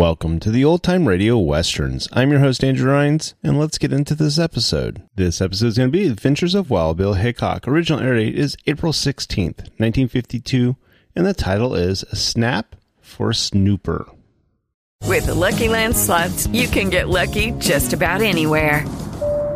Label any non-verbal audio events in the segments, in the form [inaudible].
Welcome to the Old Time Radio Westerns. I'm your host, Andrew Rhynes, and let's get into this episode. This episode is going to be Adventures of Wild Bill Hickok. Original air date is April 16th, 1952, and the title is A Snap for Snooper. With the Lucky Land slots, you can get lucky just about anywhere.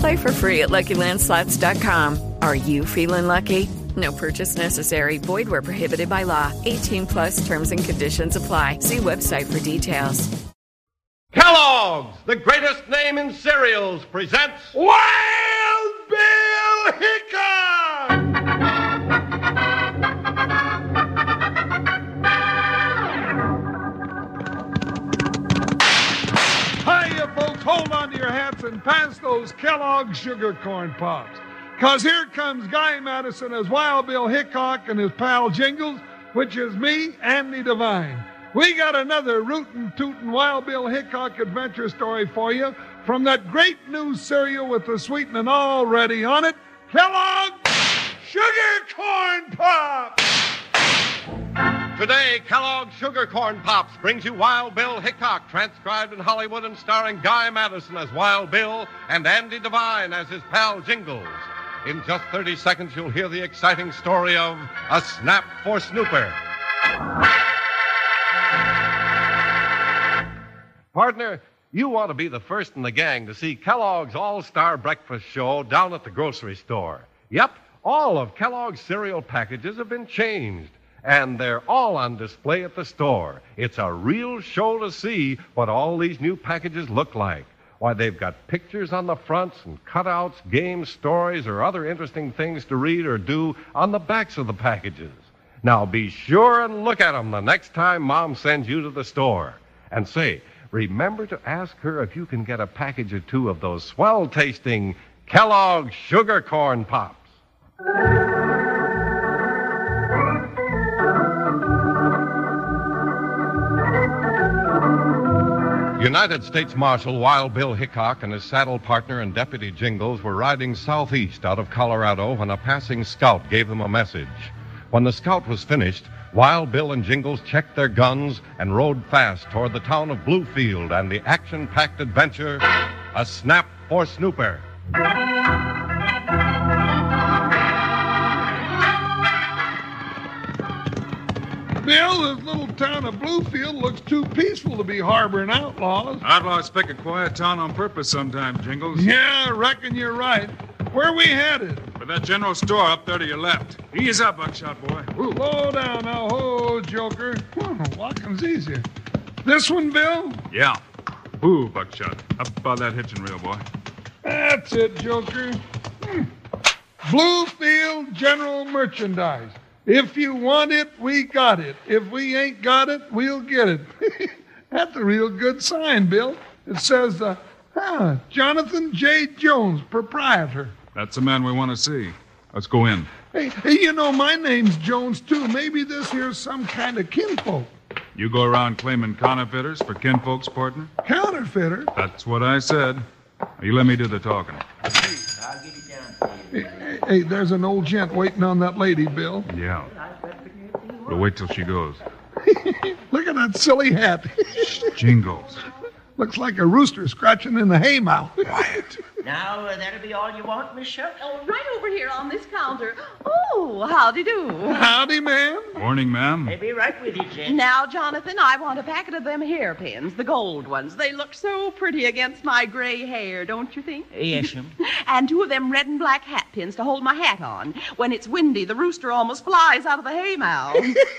Play for free at LuckyLandSlots.com. Are you feeling lucky? No purchase necessary. Void where prohibited by law. 18 plus terms and conditions apply. See website for details. Kellogg's, the greatest name in cereals, presents Wild Bill Hickok! And pass those Kellogg sugar corn pops. Because here comes Guy Madison as Wild Bill Hickok and his pal Jingles, which is me, Andy Devine. We got another rootin' tootin' Wild Bill Hickok adventure story for you from that great new cereal with the sweetening already on it, Kellogg Sugar Corn Pops! Today, Kellogg's Sugar Corn Pops brings you Wild Bill Hickok, transcribed in Hollywood and starring Guy Madison as Wild Bill and Andy Devine as his pal Jingles. In just 30 seconds, you'll hear the exciting story of A Snap for Snooper. Partner, you ought to be the first in the gang to see Kellogg's All Star Breakfast Show down at the grocery store. Yep, all of Kellogg's cereal packages have been changed, and they're all on display at the store. It's a real show to see what all these new packages look like. Why, they've got pictures on the fronts and cutouts, games, stories, or other interesting things to read or do on the backs of the packages. Now be sure and look at 'em the next time Mom sends you to the store. And say, remember to ask her if you can get a package or two of those swell tasting Kellogg's Sugar Corn Pops. United States Marshal Wild Bill Hickok and his saddle partner and Deputy Jingles were riding southeast out of Colorado when a passing scout gave them a message. When the scout was finished, Wild Bill and Jingles checked their guns and rode fast toward the town of Bluefield and the action packed adventure a snap for Snooper. Bill, this little town of Bluefield looks too peaceful to be harboring outlaws. Outlaws pick a quiet town on purpose sometimes, Jingles. Yeah, I reckon you're right. Where we headed? For that general store up there to your left. Ease up, Buckshot boy. Ooh. Slow down now, ho, Joker. Walking's easier. This one, Bill? Yeah. Ooh, Buckshot. Up by that hitching rail, boy. That's it, Joker. Hmm. Bluefield General Merchandise. If you want it, we got it. If we ain't got it, we'll get it. [laughs] That's a real good sign, Bill. It says, uh, ah, Jonathan J. Jones, proprietor. That's the man we want to see. Let's go in. Hey, hey, you know, my name's Jones, too. Maybe this here's some kind of kinfolk. You go around claiming counterfeiters for kinfolk's partner? Counterfeiter? That's what I said. You let me do the talking. Hey, there's an old gent waiting on that lady, Bill. Yeah. We'll wait till she goes. [laughs] Look at that silly hat. Jingles. [laughs] Looks like a rooster scratching in the haymow. Quiet. Now, uh, that'll be all you want, Miss Shucks? Oh, right over here on this counter. Oh, howdy do. Howdy, ma'am. Morning, ma'am. I'll be right with you, Jen. Now, Jonathan, I want a packet of them hairpins, the gold ones. They look so pretty against my gray hair, don't you think? Yes, [laughs] ma'am. and two of them red and black hat pins to hold my hat on. When it's windy, the rooster almost flies out of the haymow.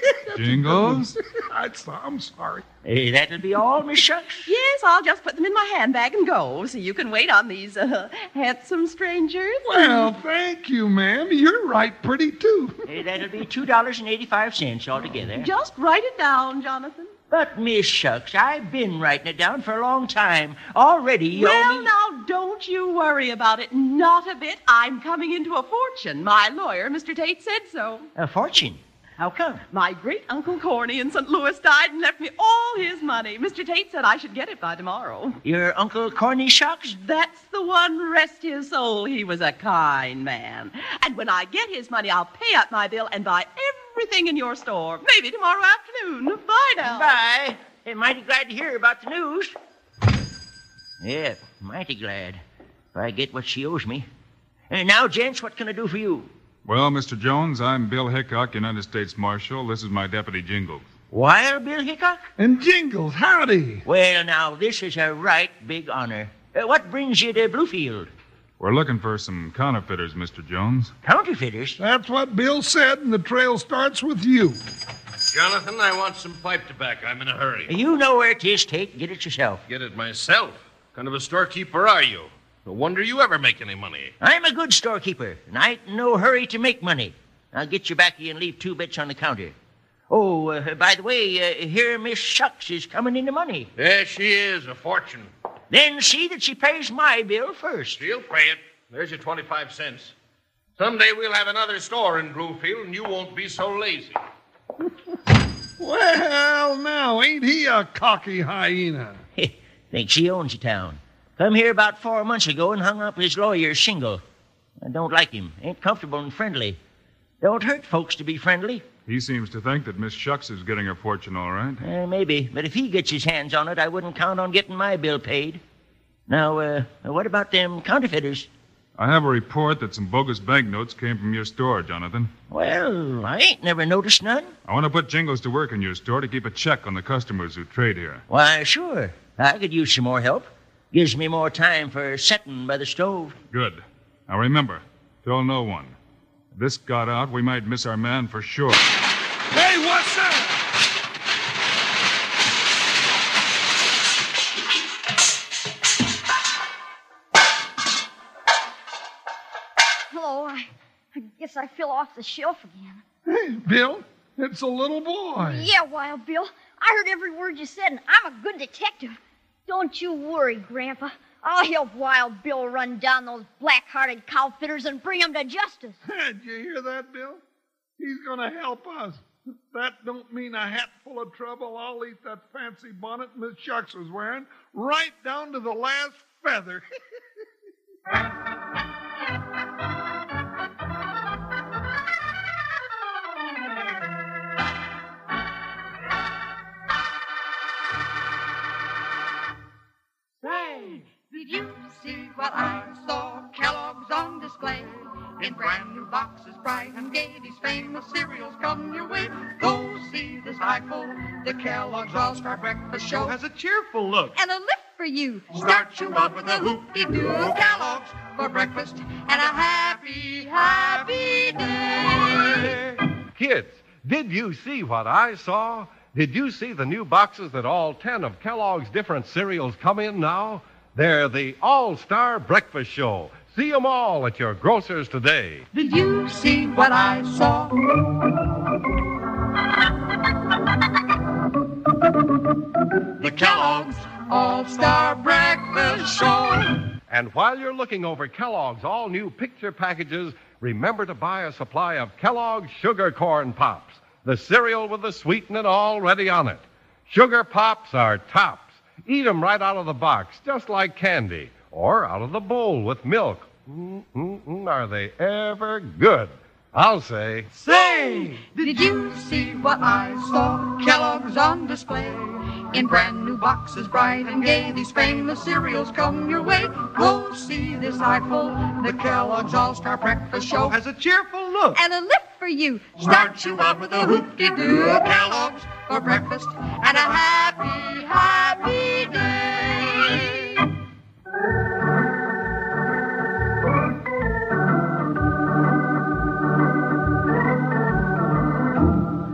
[laughs] Jingles? I'm sorry. Hey, that'll be all, Miss Shucks? yes, I'll just put them in my handbag and go, so you can wait on these uh, handsome strangers. Well, thank you, ma'am. You're right pretty, too. Hey, that'll be $2.85 altogether. Just write it down, Jonathan. But, Miss Shucks, I've been writing it down for a long time. Already, you well, me... now, don't you worry about it. Not a bit. I'm coming into a fortune. My lawyer, Mr. Tate, said so. A fortune? How come? My great Uncle Corny in St. Louis died and left me all his money. Mr. Tate said I should get it by tomorrow. Your Uncle Corny Shucks? That's the one, rest his soul. He was a kind man. And when I get his money, I'll pay up my bill and buy everything in your store. Maybe tomorrow afternoon. Bye now. Bye. Hey, mighty glad to hear about the news. Yeah, mighty glad. If I get what she owes me. And now, gents, what can I do for you? Well, Mr. Jones, I'm Bill Hickok, United States Marshal. This is my deputy Jingles. Wire, Bill Hickok? And Jingles, howdy. Well, now, this is a right big honor. Uh, what brings you to Bluefield? We're looking for some counterfeiters, Mr. Jones. Counterfeiters? That's what Bill said, and the trail starts with you. Jonathan, I want some pipe tobacco. I'm in a hurry. You know where it is, Tate. Get it yourself. Get it myself? What kind of a storekeeper are you? No wonder you ever make any money. I'm a good storekeeper, and I ain't in no hurry to make money. I'll get you back here and leave two bits on the counter. Oh, uh, by the way, uh, here Miss Shucks is coming into money. Yes, she is, a fortune. Then see that she pays my bill first. She'll pay it. There's your 25 cents. Someday we'll have another store in Bluefield, and you won't be so lazy. [laughs] Well, now, ain't he a cocky hyena? [laughs] Thinks she owns the town. Come here about four months ago and hung up his lawyer's shingle. I don't like him. Ain't comfortable and friendly. Don't hurt folks to be friendly. He seems to think that Miss Shucks is getting her fortune all right. Uh, maybe, but if he gets his hands on it, I wouldn't count on getting my bill paid. Now, uh, what about them counterfeiters? I have a report that some bogus banknotes came from your store, Jonathan. Well, I ain't never noticed none. I want to put Jingles to work in your store to keep a check on the customers who trade here. Why, sure. I could use some more help. Gives me more time for setting by the stove. Good. Now remember, tell no one. If this got out, we might miss our man for sure. Hey, what's that? Hello, I, I guess I fell off the shelf again. Hey, Bill, it's a little boy. Yeah, Wild Bill. I heard every word you said, and I'm a good detective. Don't you worry, Grandpa. I'll help Wild Bill run down those black-hearted cowfitters and bring 'em to justice. [laughs] Did you hear that, Bill? He's going to help us. That don't mean a hat full of trouble. I'll eat that fancy bonnet Miss Shucks was wearing, right down to the last feather. [laughs] Did you see what I saw? Kellogg's on display. In brand new boxes, bright and gay, these famous cereals come your way. Go see this eyeful. The Kellogg's All-Star Breakfast Show has a cheerful look. And a lift for you. Start you out with a hoop-de-doo Kellogg's for breakfast and a happy, happy day. Kids, did you see what I saw? Did you see the new boxes that all 10 of Kellogg's different cereals come in now? They're the All Star Breakfast Show. See them all at your grocer's today. Did you see what I saw? The Kellogg's All-Star Breakfast Show. And while you're looking over Kellogg's all new picture packages, remember to buy a supply of Kellogg's Sugar Corn Pops, the cereal with the sweetening already on it. Sugar Pops are tops. Eat 'em right out of the box, just like candy, or out of the bowl with milk. Mm-mm-mm, are they ever good? I'll say. Say, did you see what I saw? Kellogg's on display. In brand new boxes, bright and gay, these famous cereals come your way. Go see this eyeful. The Kellogg's All-Star Breakfast Show has a cheerful look. And a lift for you. Start you out with a hoop-de-doo Kellogg's for breakfast and a happy, happy day.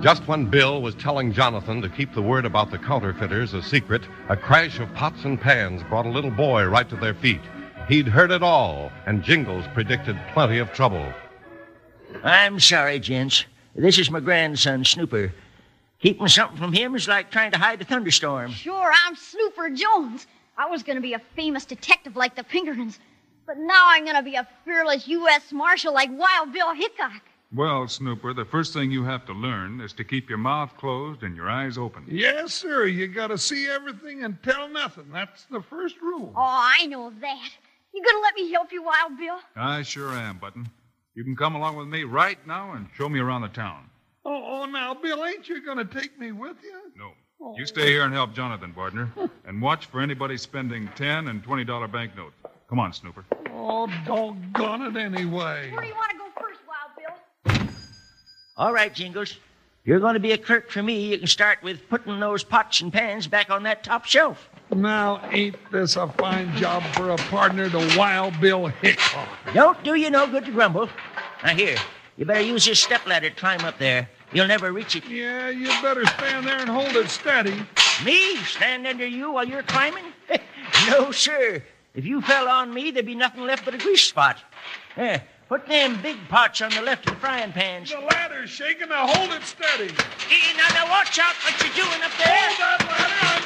Just when Bill was telling Jonathan to keep the word about the counterfeiters a secret, a crash of pots and pans brought a little boy right to their feet. He'd heard it all, and Jingles predicted plenty of trouble. I'm sorry, gents. This is my grandson, Snooper. Keeping something from him is like trying to hide a thunderstorm. Sure, I'm Snooper Jones. I was going to be a famous detective like the Pinkertons, but now I'm going to be a fearless U.S. Marshal like Wild Bill Hickok. Well, Snooper, the first thing you have to learn is to keep your mouth closed and your eyes open. Yes, sir. You got to see everything and tell nothing. That's the first rule. Oh, I know that. You going to let me help you, Wild Bill? I sure am, Button. You can come along with me right now and show me around the town. Oh, oh now, Bill, ain't you going to take me with you? No. Oh. You stay here and help Jonathan, partner, [laughs] and watch for anybody spending ten and twenty dollar banknotes. Come on, Snooper. Oh, doggone it anyway. Where do you want to go first, Wild Bill? All right, Jingles. You're going to be a clerk for me. You can start with putting those pots and pans back on that top shelf. Now, ain't this a fine job for a partner to Wild Bill Hickok? Don't do you no good to grumble. Now, here, you better use this stepladder to climb up there. You'll never reach it. Yeah, you better stand there and hold it steady. Me stand under you while you're climbing? [laughs] no, sir. If you fell on me, there'd be nothing left but a grease spot. There, put them big pots on the left of the frying pans. The ladder's shaking. Now hold it steady. Hey, now, now, watch out what you're doing up there. Hold that ladder. I'm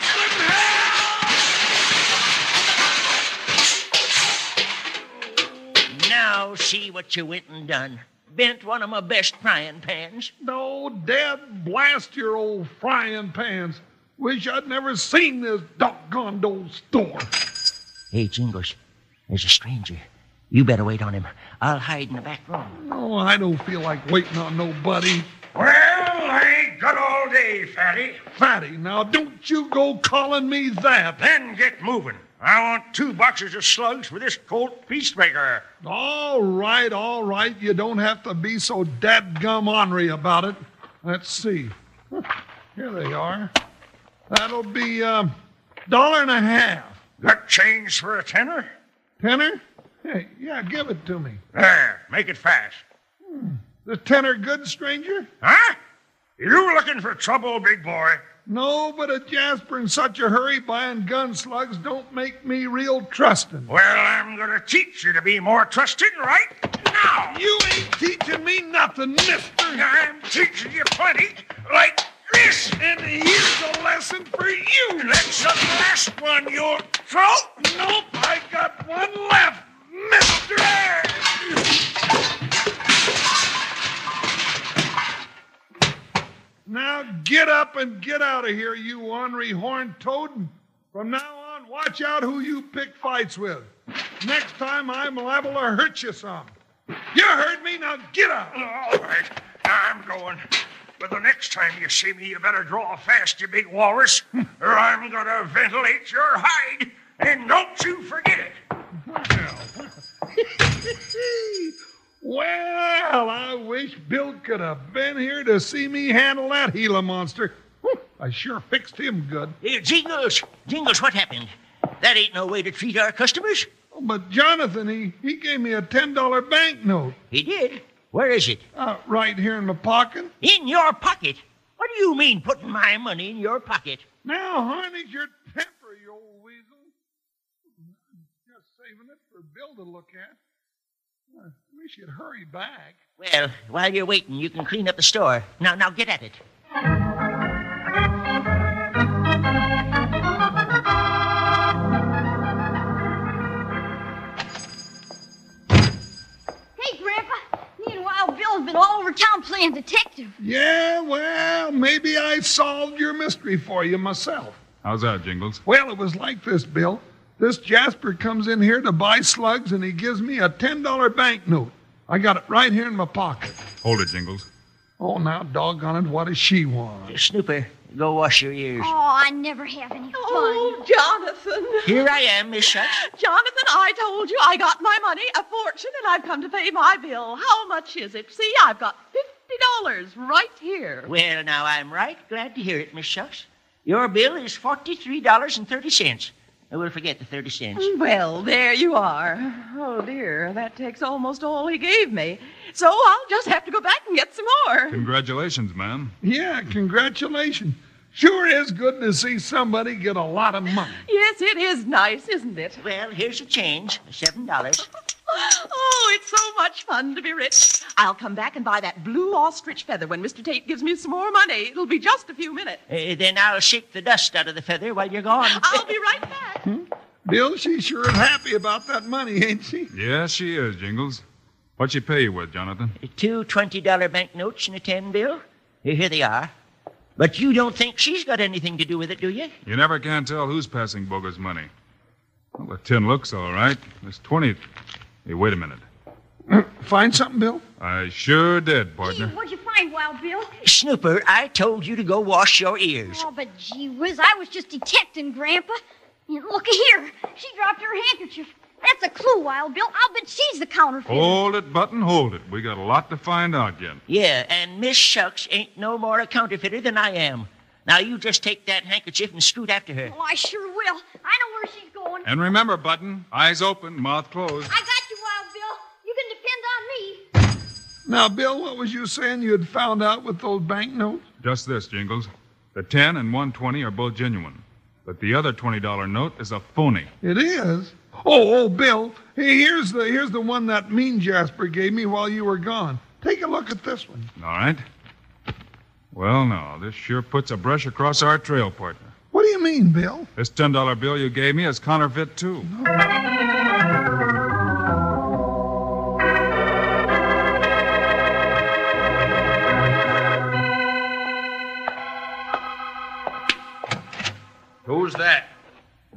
slipping. Now see what you went and done. Bent one of my best frying pans. No, Dad, blast your old frying pans. Wish I'd never seen this doggone old store. Hey, Jingles, there's a stranger. You better wait on him. I'll hide in the back room. No, I don't feel like waiting on nobody. Well, I ain't good all day, Fatty. Fatty, now don't you go calling me that. Then get moving. I want two boxes of slugs for this Colt Peacemaker. All right, all right. You don't have to be so dadgum ornery about it. Let's see. [laughs] Here they are. That'll be a um, dollar and a half. Got change for a tenner? Tenner? Hey, yeah, give it to me. There, make it fast. The tenner good, stranger? Huh? You looking for trouble, big boy? No, but a Jasper in such a hurry buying gun slugs don't make me real trusting. Well, I'm going to teach you to be more trusting right now. You ain't teaching me nothing, mister. I'm teaching you plenty, like this. And here's a lesson for you. That's the last one you'll throw. Nope, I got one left, and get out of here, you ornery horned toad. From now on, watch out who you pick fights with. Next time, I'm liable to hurt you some. You heard me, now get out. All right, I'm going. But the next time you see me, you better draw fast, you big walrus, or I'm going to ventilate your hide. And don't you forget it. Well. [laughs] well, I wish Bill could have been here to see me handle that Gila monster. I sure fixed him good. Here, Jingles, Jingles, what happened? That ain't no way to treat our customers. Oh, but Jonathan, he, he gave me a $10 banknote. He did? Where is it? Uh, right here in my pocket. In your pocket? What do you mean putting my money in your pocket? Now, harness your temper, you old weasel. Just saving it for Bill to look at. I wish you'd hurry back. Well, while you're waiting, you can clean up the store. Now, now get at it. Yeah, well, maybe I've solved your mystery for you myself. How's that, Jingles? Well, it was like this, Bill. This Jasper comes in here to buy slugs and he gives me a $10 banknote. I got it right here in my pocket. Hold it, Jingles. Oh, now, doggone it, what does she want? Snooper, go wash your ears. Oh, I never have any fun. Oh, Jonathan. Here I am, Miss Shucks. Jonathan, I told you I got my money, a fortune, and I've come to pay my bill. How much is it? See, I've got $50 right here. Well, now I'm right glad to hear it, Miss Shucks. Your bill is $43.30. I will forget the 30 cents. Well, there you are. Oh, dear, that takes almost all he gave me. So I'll just have to go back and get some more. Congratulations, ma'am. Yeah, congratulations. Sure is good to see somebody get a lot of money. Yes, it is nice, isn't it? Well, here's your change $7. [laughs] Oh, it's so much fun to be rich. I'll come back and buy that blue ostrich feather when Mr. Tate gives me some more money. It'll be just a few minutes. Uh, then I'll shake the dust out of the feather while you're gone. [laughs] I'll be right back. Bill, she's sure happy about that money, ain't she? Yes, she is, Jingles. What'd she pay you with, Jonathan? Two $20 banknotes and a 10 bill. Here they are. But you don't think she's got anything to do with it, do you? You never can tell who's passing bogus money. Well, the tin looks all right. This 20. Hey, wait a minute. [clears throat] Find something, Bill? I sure did, partner. What'd you find, Wild Bill? Snooper, I told you to go wash your ears. Oh, but gee whiz, I was just detecting, Grandpa. And looky here. She dropped her handkerchief. That's a clue, Wild Bill. I'll bet she's the counterfeiter. Hold it, Button, hold it. We got a lot to find out yet. Yeah, and Miss Shucks ain't no more a counterfeiter than I am. Now you just take that handkerchief and scoot after her. Oh, I sure will. I know where she's going. And remember, Button, eyes open, mouth closed. I got Now, Bill, what was you saying you had found out with those banknotes? Just this, Jingles. The 10 and 120 are both genuine. But the other $20 note is a phony. It is? Oh, oh, Bill, hey, here's the here's the one that mean Jasper gave me while you were gone. Take a look at this one. All right? Well, now, this sure puts a brush across our trail, partner. What do you mean, Bill? This $10 bill you gave me is counterfeit, too. Who's that?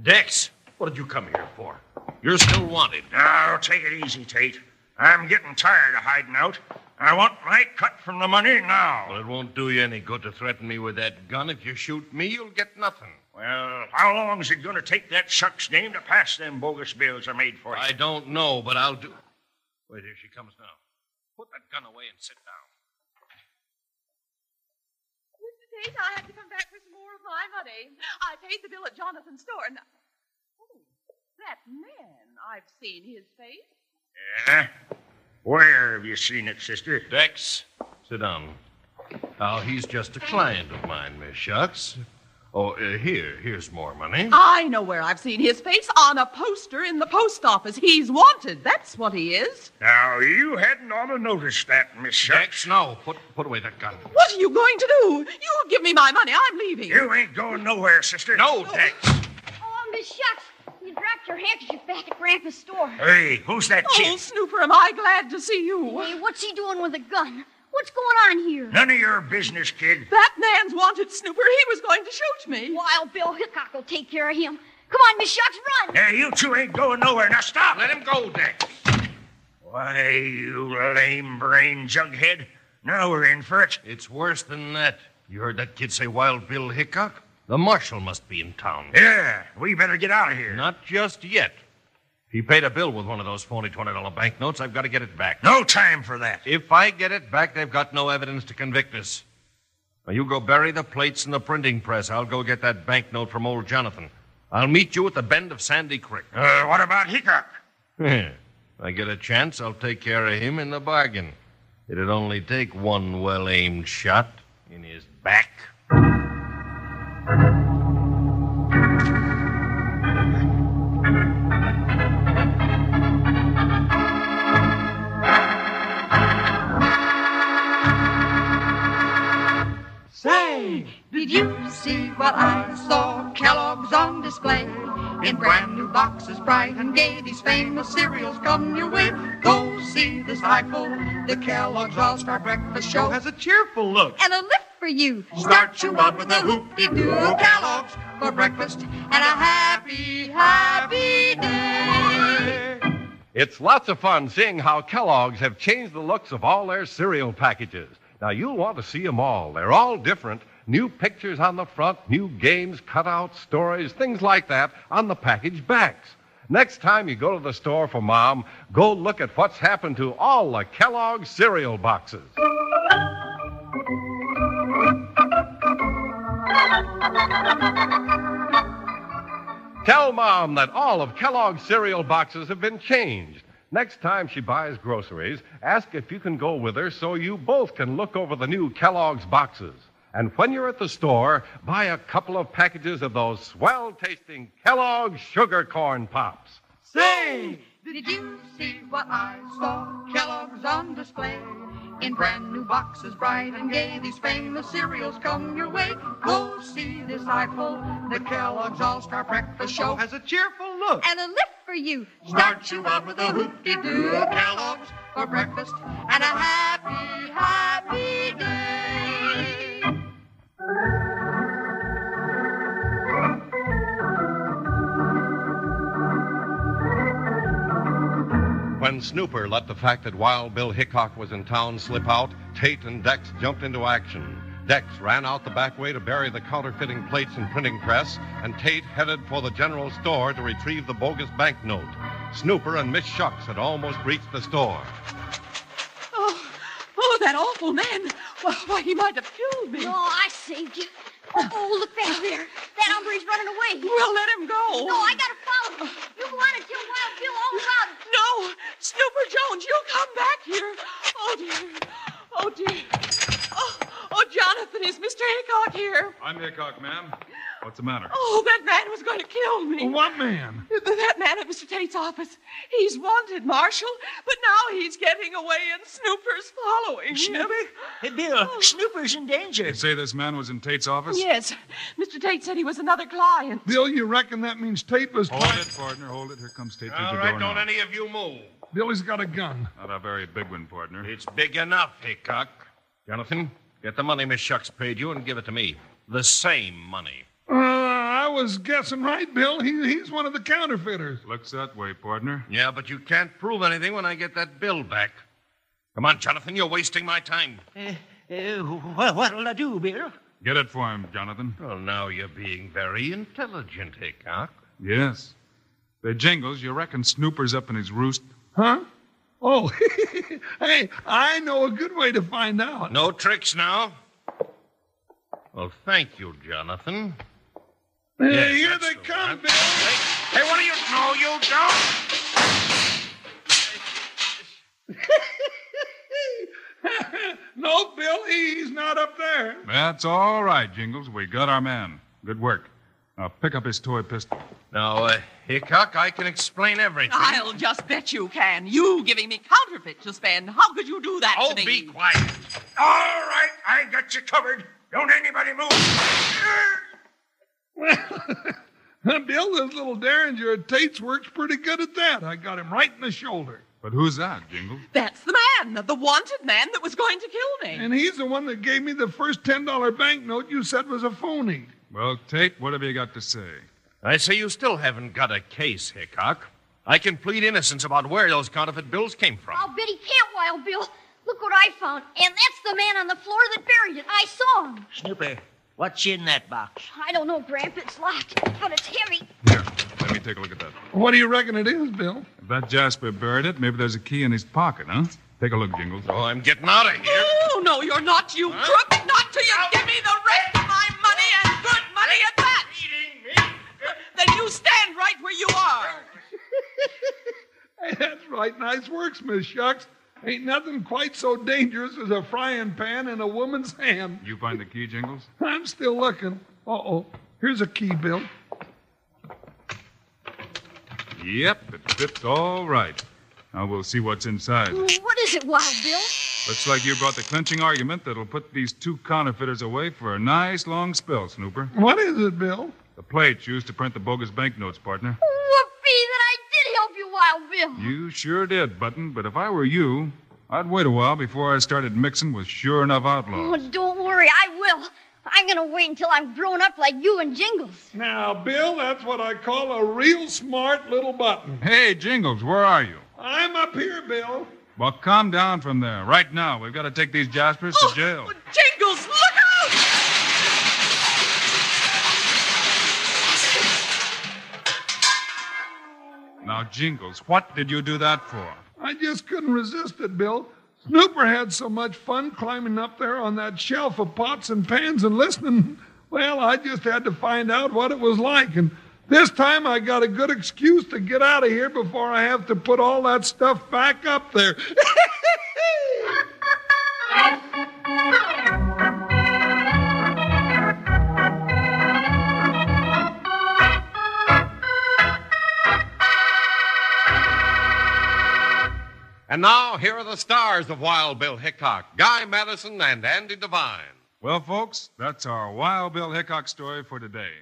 Dex, what did you come here for? You're still wanted. Now, take it easy, Tate. I'm getting tired of hiding out. I want my cut from the money now. Well, it won't do you any good to threaten me with that gun. If you shoot me, you'll get nothing. Well, how long is it going to take that shuck's name to pass them bogus bills I made for you? I don't know, but I'll do. Wait, here she comes now. Put that gun away and sit down. Mr. Tate, I had to come back for some more of my money. I paid the bill at Jonathan's store. And... Oh, that man. I've seen his face. Yeah? Where have you seen it, sister? Dex, sit down. Now, he's just a client of mine, Miss Shucks. Oh, uh, here, here's more money. I know where I've seen his face on a poster in the post office. He's wanted. That's what he is. Now, you hadn't ought to notice that, Miss Shucks. Dex, no. Put, put away that gun. What are you going to do? You give me my money. I'm leaving. You ain't going nowhere, sister. No, Dex. Oh, Miss Shucks, you dropped your handkerchief back at Grandpa's store. Hey, who's that Oh, kid? Snooper, am I glad to see you. Hey, what's he doing with a gun? What's going on here? None of your business, kid. That man's wanted, Snooper. He was going to shoot me. Wild Bill Hickok will take care of him. Come on, Miss Shucks, run! Hey, you two ain't going nowhere. Now stop. Let him go, Dex. Why, you lame brain jughead. Now we're in for it. It's worse than that. You heard that kid say Wild Bill Hickok? The marshal must be in town. Yeah, we better get out of here. Not just yet. He paid a bill with one of those phony $20 banknotes. I've got to get it back. No time for that. If I get it back, they've got no evidence to convict us. Now, you go bury the plates in the printing press. I'll go get that banknote from old Jonathan. I'll meet you at the bend of Sandy Creek. Uh, what about Hickok? [laughs] If I get a chance, I'll take care of him in the bargain. It'd only take one well aimed shot in his back. Did you see what I saw? Kellogg's on display. In brand new boxes, bright and gay, these famous cereals come your way. Go see this eyeful. The Kellogg's All-Star Breakfast Show has a cheerful look. And a lift for you. Start you out with a hoop-de-doo Kellogg's for breakfast and a happy, happy day. It's lots of fun seeing how Kellogg's have changed the looks of all their cereal packages. Now, you'll want to see them all. They're all different. New pictures on the front, new games, cutouts, stories, things like that on the package backs. Next time you go to the store for mom, go look at what's happened to all the Kellogg's cereal boxes. Tell mom that all of Kellogg's cereal boxes have been changed. Next time she buys groceries, ask if you can go with her so you both can look over the new Kellogg's boxes. And when you're at the store, buy a couple of packages of those swell tasting Kellogg's sugar corn pops. Say, did you see what I saw? Kellogg's on display. In brand new boxes, bright and gay, these famous cereals come your way. Go see this eyeful. The Kellogg's All-Star Breakfast Show has a cheerful look. And a lift for you. Start you out with a hoop-de-doo Kellogg's for breakfast and a happy, happy day. When Snooper let the fact that Wild Bill Hickok was in town slip out, Tate and Dex jumped into action. Dex ran out the back way to bury the counterfeiting plates and printing press, and Tate headed for the general store to retrieve the bogus banknote. Snooper and Miss Shucks had almost reached the store. Oh, oh, that awful man. Well, why, he might have killed me. Oh, I saved you. Oh, oh, look back there. That hombre's running away. Well, let him go. No, I gotta follow him. You go on and tell Wild Bill all about Snooper Jones, you come back here. Oh, dear. Oh, dear. Oh, oh, Jonathan, is Mr. Hickok here? I'm Hickok, ma'am. What's the matter? Oh, that man was going to kill me. What man? That man at Mr. Tate's office. He's wanted, Marshal, but now he's getting away and Snooper's following Snooper? him. Hey, Bill, oh. Snooper's in danger. You say this man was in Tate's office? Yes, Mr. Tate said he was another client. Bill, you reckon that means Tate was. Hold it, partner. Hold it. Here comes Tate through the right, door don't now. any of you move. Billy's got a gun. Not a very big one, partner. It's big enough, Hickok. Jonathan, get the money Miss Shucks paid you and give it to me. The same money. Uh, I was guessing right, Bill. He, he's one of the counterfeiters. Looks that way, partner. Yeah, but you can't prove anything when I get that bill back. Come on, Jonathan, you're wasting my time. Uh, uh, what, what'll I do, Bill? Get it for him, Jonathan. Well, now you're being very intelligent, Hickok. Yes. The Jingles, you reckon Snooper's up in his roost? Huh? Oh, [laughs] hey, I know a good way to find out. No tricks now. Well, thank you, Jonathan. Hey, Yes, here they the come, one. Bill. Hey, what do you know? You don't. [laughs] no, Bill, he's not up there. That's all right, Jingles. We got our man. Good work. Now pick up his toy pistol. Now, uh, Hickok, I can explain everything. I'll just bet you can. You giving me counterfeit to spend. How could you do that Oh, to me? be quiet. All right, I got you covered. Don't anybody move. [laughs] Bill, this little derringer at Tate's works pretty good at that. I got him right in the shoulder. But who's that, Jingles? That's the man, the wanted man that was going to kill me. And he's the one that gave me the first $10 banknote you said was a phony. Well, Tate, what have you got to say? I say you still haven't got a case, Hickok. I can plead innocence about where those counterfeit bills came from. I'll bet he can't, Wild Bill. Look what I found. And that's the man on the floor that buried it. I saw him. Snooper, what's in that box? I don't know, Gramp. It's locked, but it's heavy. Here, let me take a look at that. What do you reckon it is, Bill? If that Jasper buried it, maybe there's a key in his pocket, huh? Take a look, Jingles. Oh, I'm getting out of here. Oh, no, you're not, you crook. Not till you give me the rest of my money and good money at that. Then you stand right where you are. Hey, [laughs] that's right. Nice works, Miss Shucks. Ain't nothing quite so dangerous as a frying pan in a woman's hand. You find the key, Jingles? I'm still looking. Uh oh. Here's a key, Bill. Yep, it fits all right. Now we'll see what's inside. What is it, Wild Bill? Looks like you brought the clinching argument that'll put these two counterfeiters away for a nice long spell, Snooper. What is it, Bill? The plates used to print the bogus banknotes, partner. Whoopee that I did help you, Wild Bill. You sure did, Button, but if I were you, I'd wait a while before I started mixing with sure enough outlaws. Oh, don't worry, I will. I'm gonna wait until I'm grown up like you and Jingles. Now, Bill, that's what I call a real smart little button. Hey, Jingles, where are you? I'm up here, Bill. Well, calm down from there. Right now, we've got to take these Jaspers to oh, jail. Jingles, look Now, Jingles, what did you do that for? I just couldn't resist it, Bill. Snooper had so much fun climbing up there on that shelf of pots and pans and listening. Well, I just had to find out what it was like. And this time I got a good excuse to get out of here before I have to put all that stuff back up there. [laughs] [laughs] And now, here are the stars of Wild Bill Hickok Guy Madison and Andy Devine. Well, folks, that's our Wild Bill Hickok story for today.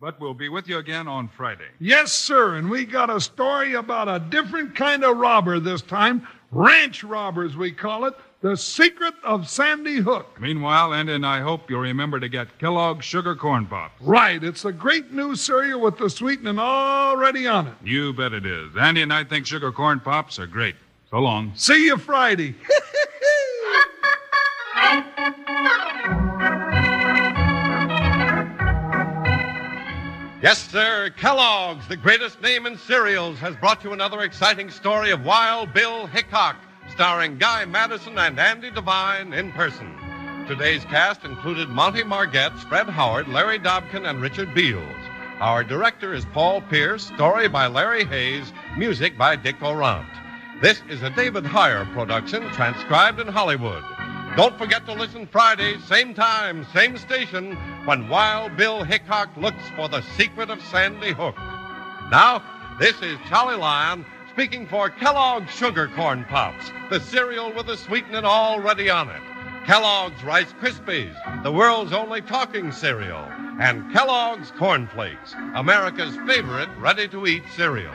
But we'll be with you again on Friday. yes, sir. And we got a story about a different kind of robber this time. Ranch robbers, we call it. The Secret of Sandy Hook. Meanwhile, Andy and I hope you'll remember to get Kellogg's Sugar Corn Pops. Right. It's a great new cereal with the sweetening already on it. You bet it is. Andy and I think Sugar Corn Pops are great. So long. See you Friday. [laughs] Yes, sir. Kellogg's, the greatest name in cereals, has brought you another exciting story of Wild Bill Hickok, starring Guy Madison and Andy Devine in person. Today's cast included Monty Margetts, Fred Howard, Larry Dobkin, and Richard Beals. Our director is Paul Pierce, story by Larry Hayes, music by Dick Aurandt. This is a David Heyer production, transcribed in Hollywood. Don't forget to listen Friday, same time, same station, when Wild Bill Hickok looks for the secret of Sandy Hook. Now, this is Charlie Lyon speaking for Kellogg's Sugar Corn Pops, the cereal with the sweetening already on it. Kellogg's Rice Krispies, the world's only talking cereal. And Kellogg's Corn Flakes, America's favorite ready to eat cereal.